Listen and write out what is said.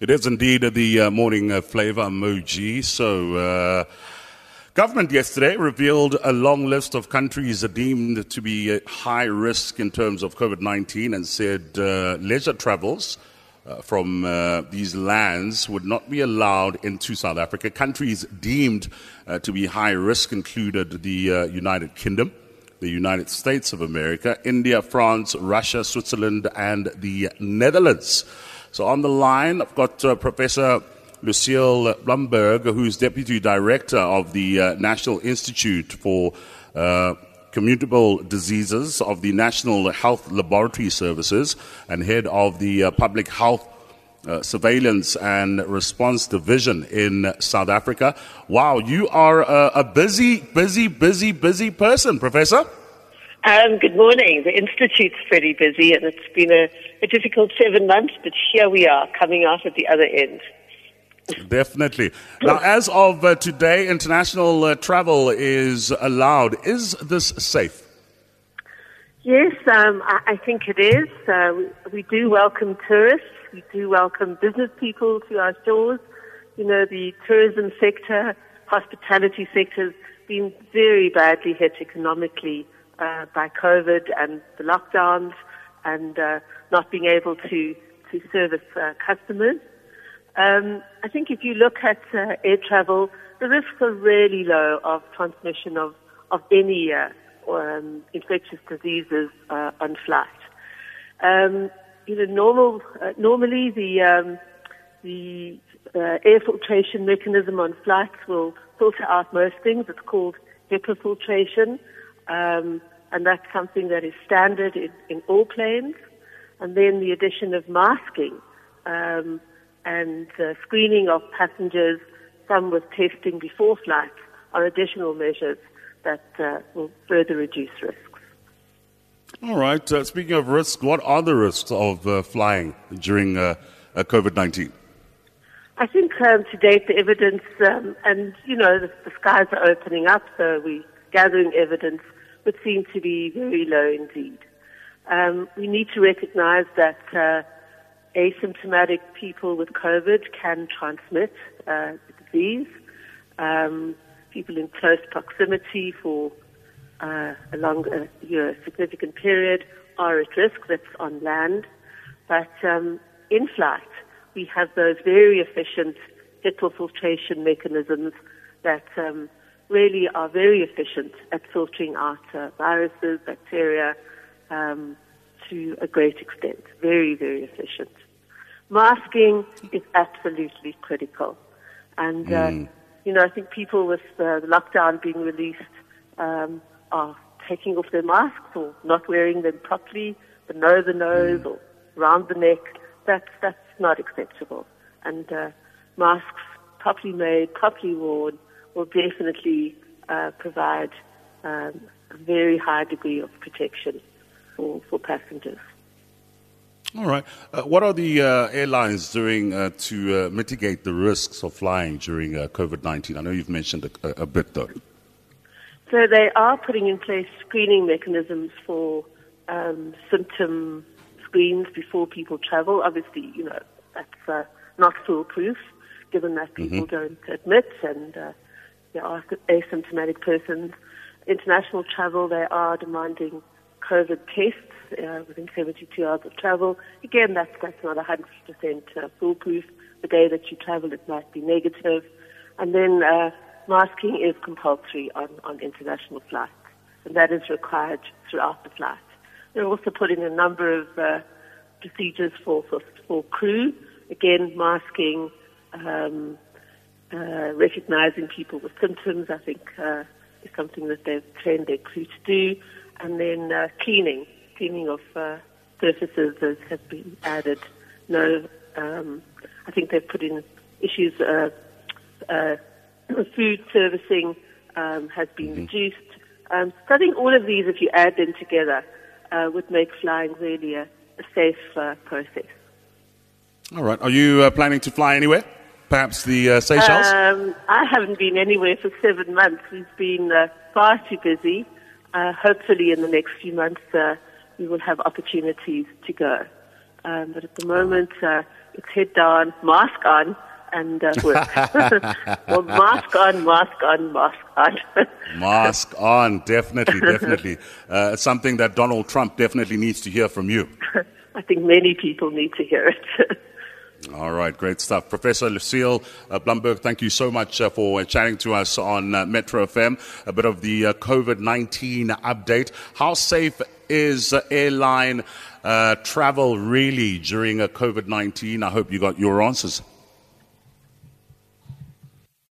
It is indeed the uh, morning uh, flavor emoji. So, uh, government yesterday revealed a long list of countries deemed to be uh, high risk in terms of COVID 19 and said uh, leisure travels uh, from these lands would not be allowed into South Africa. Countries deemed to be high risk included the United Kingdom, the United States of America, India, France, Russia, Switzerland, and the Netherlands. So on the line, I've got uh, Professor Lucille Blumberg, who's Deputy Director of the uh, National Institute for uh, Communicable Diseases of the National Health Laboratory Services and head of the uh, Public Health uh, Surveillance and Response Division in South Africa. Wow, you are a, a busy, busy, busy, busy person, Professor. Um, good morning. The Institute's pretty busy and it's been a, a difficult seven months, but here we are coming out at the other end. Definitely. Now, as of uh, today, international uh, travel is allowed. Is this safe? Yes, um, I, I, think it is. Uh, we, we, do welcome tourists. We do welcome business people to our shores. You know, the tourism sector, hospitality sector has been very badly hit economically uh, by COVID and the lockdowns and uh, not being able to, to service uh, customers. Um, I think if you look at uh, air travel, the risks are really low of transmission of, of any uh, um, infectious diseases uh, on flight. Um, you know, normal, normally the, um, the air filtration mechanism on flights will filter out most things. It's called HEPA filtration. Um, and that's something that is standard in, in all planes. And then the addition of masking um, and uh, screening of passengers, some with testing before flight, are additional measures that uh, will further reduce risks. All right. Uh, speaking of risks, what are the risks of uh, flying during uh, uh, COVID 19? I think um, to date the evidence, um, and you know, the, the skies are opening up, so we're gathering evidence would seem to be very low indeed. Um, we need to recognize that uh, asymptomatic people with COVID can transmit uh, the disease. Um, people in close proximity for uh, a long, you know, significant period are at risk. That's on land. But um, in flight, we have those very efficient HEPA filtration mechanisms that um, really are very efficient at filtering out uh, viruses, bacteria, um, to a great extent. Very, very efficient. Masking is absolutely critical. And, uh, mm. you know, I think people with uh, the lockdown being released um, are taking off their masks or not wearing them properly, below the nose mm. or around the neck. That's, that's not acceptable. And uh, masks properly made, properly worn, will definitely uh, provide um, a very high degree of protection for, for passengers. All right. Uh, what are the uh, airlines doing uh, to uh, mitigate the risks of flying during uh, COVID 19? I know you've mentioned a, a, bit, though. So they are putting in place screening mechanisms for um, symptom screens before people travel. Obviously, you know, that's uh, not foolproof, given that people mm-hmm. don't admit and there are asymptomatic persons. International travel, they are demanding COVID tests uh, within 72 hours of travel. Again, that's, that's not 100% uh, foolproof. The day that you travel, it might be negative. And then uh, masking is compulsory on, on international flights, and that is required throughout the flight. They're also putting a number of uh, procedures for, for, for crew. Again, masking, um, uh, recognizing people with symptoms, I think, uh, is something that they've trained their crew to do. And then uh, cleaning, cleaning of uh, surfaces has, has been added. No, um, I think they've put in issues, uh, uh, food servicing um, has been mm-hmm. reduced. Um, so I think all of these, if you add them together, uh, would make flying really a, a safe uh, process. All right. Are you uh, planning to fly anywhere? Perhaps the uh, Seychelles? Um, I haven't been anywhere for seven months. We've been uh, far too busy. Uh, hopefully, in the next few months, uh, we will have opportunities to go. Um, but at the moment, uh, it's head down, mask on, and uh, work. well, mask on, mask on, mask on. mask on, definitely, definitely. Uh, something that Donald Trump definitely needs to hear from you. I think many people need to hear it. All right, great stuff. Professor Lucille uh, Blumberg, thank you so much uh, for chatting to us on uh, Metro FM. A bit of the uh, COVID 19 update. How safe is airline uh, travel really during a COVID 19? I hope you got your answers.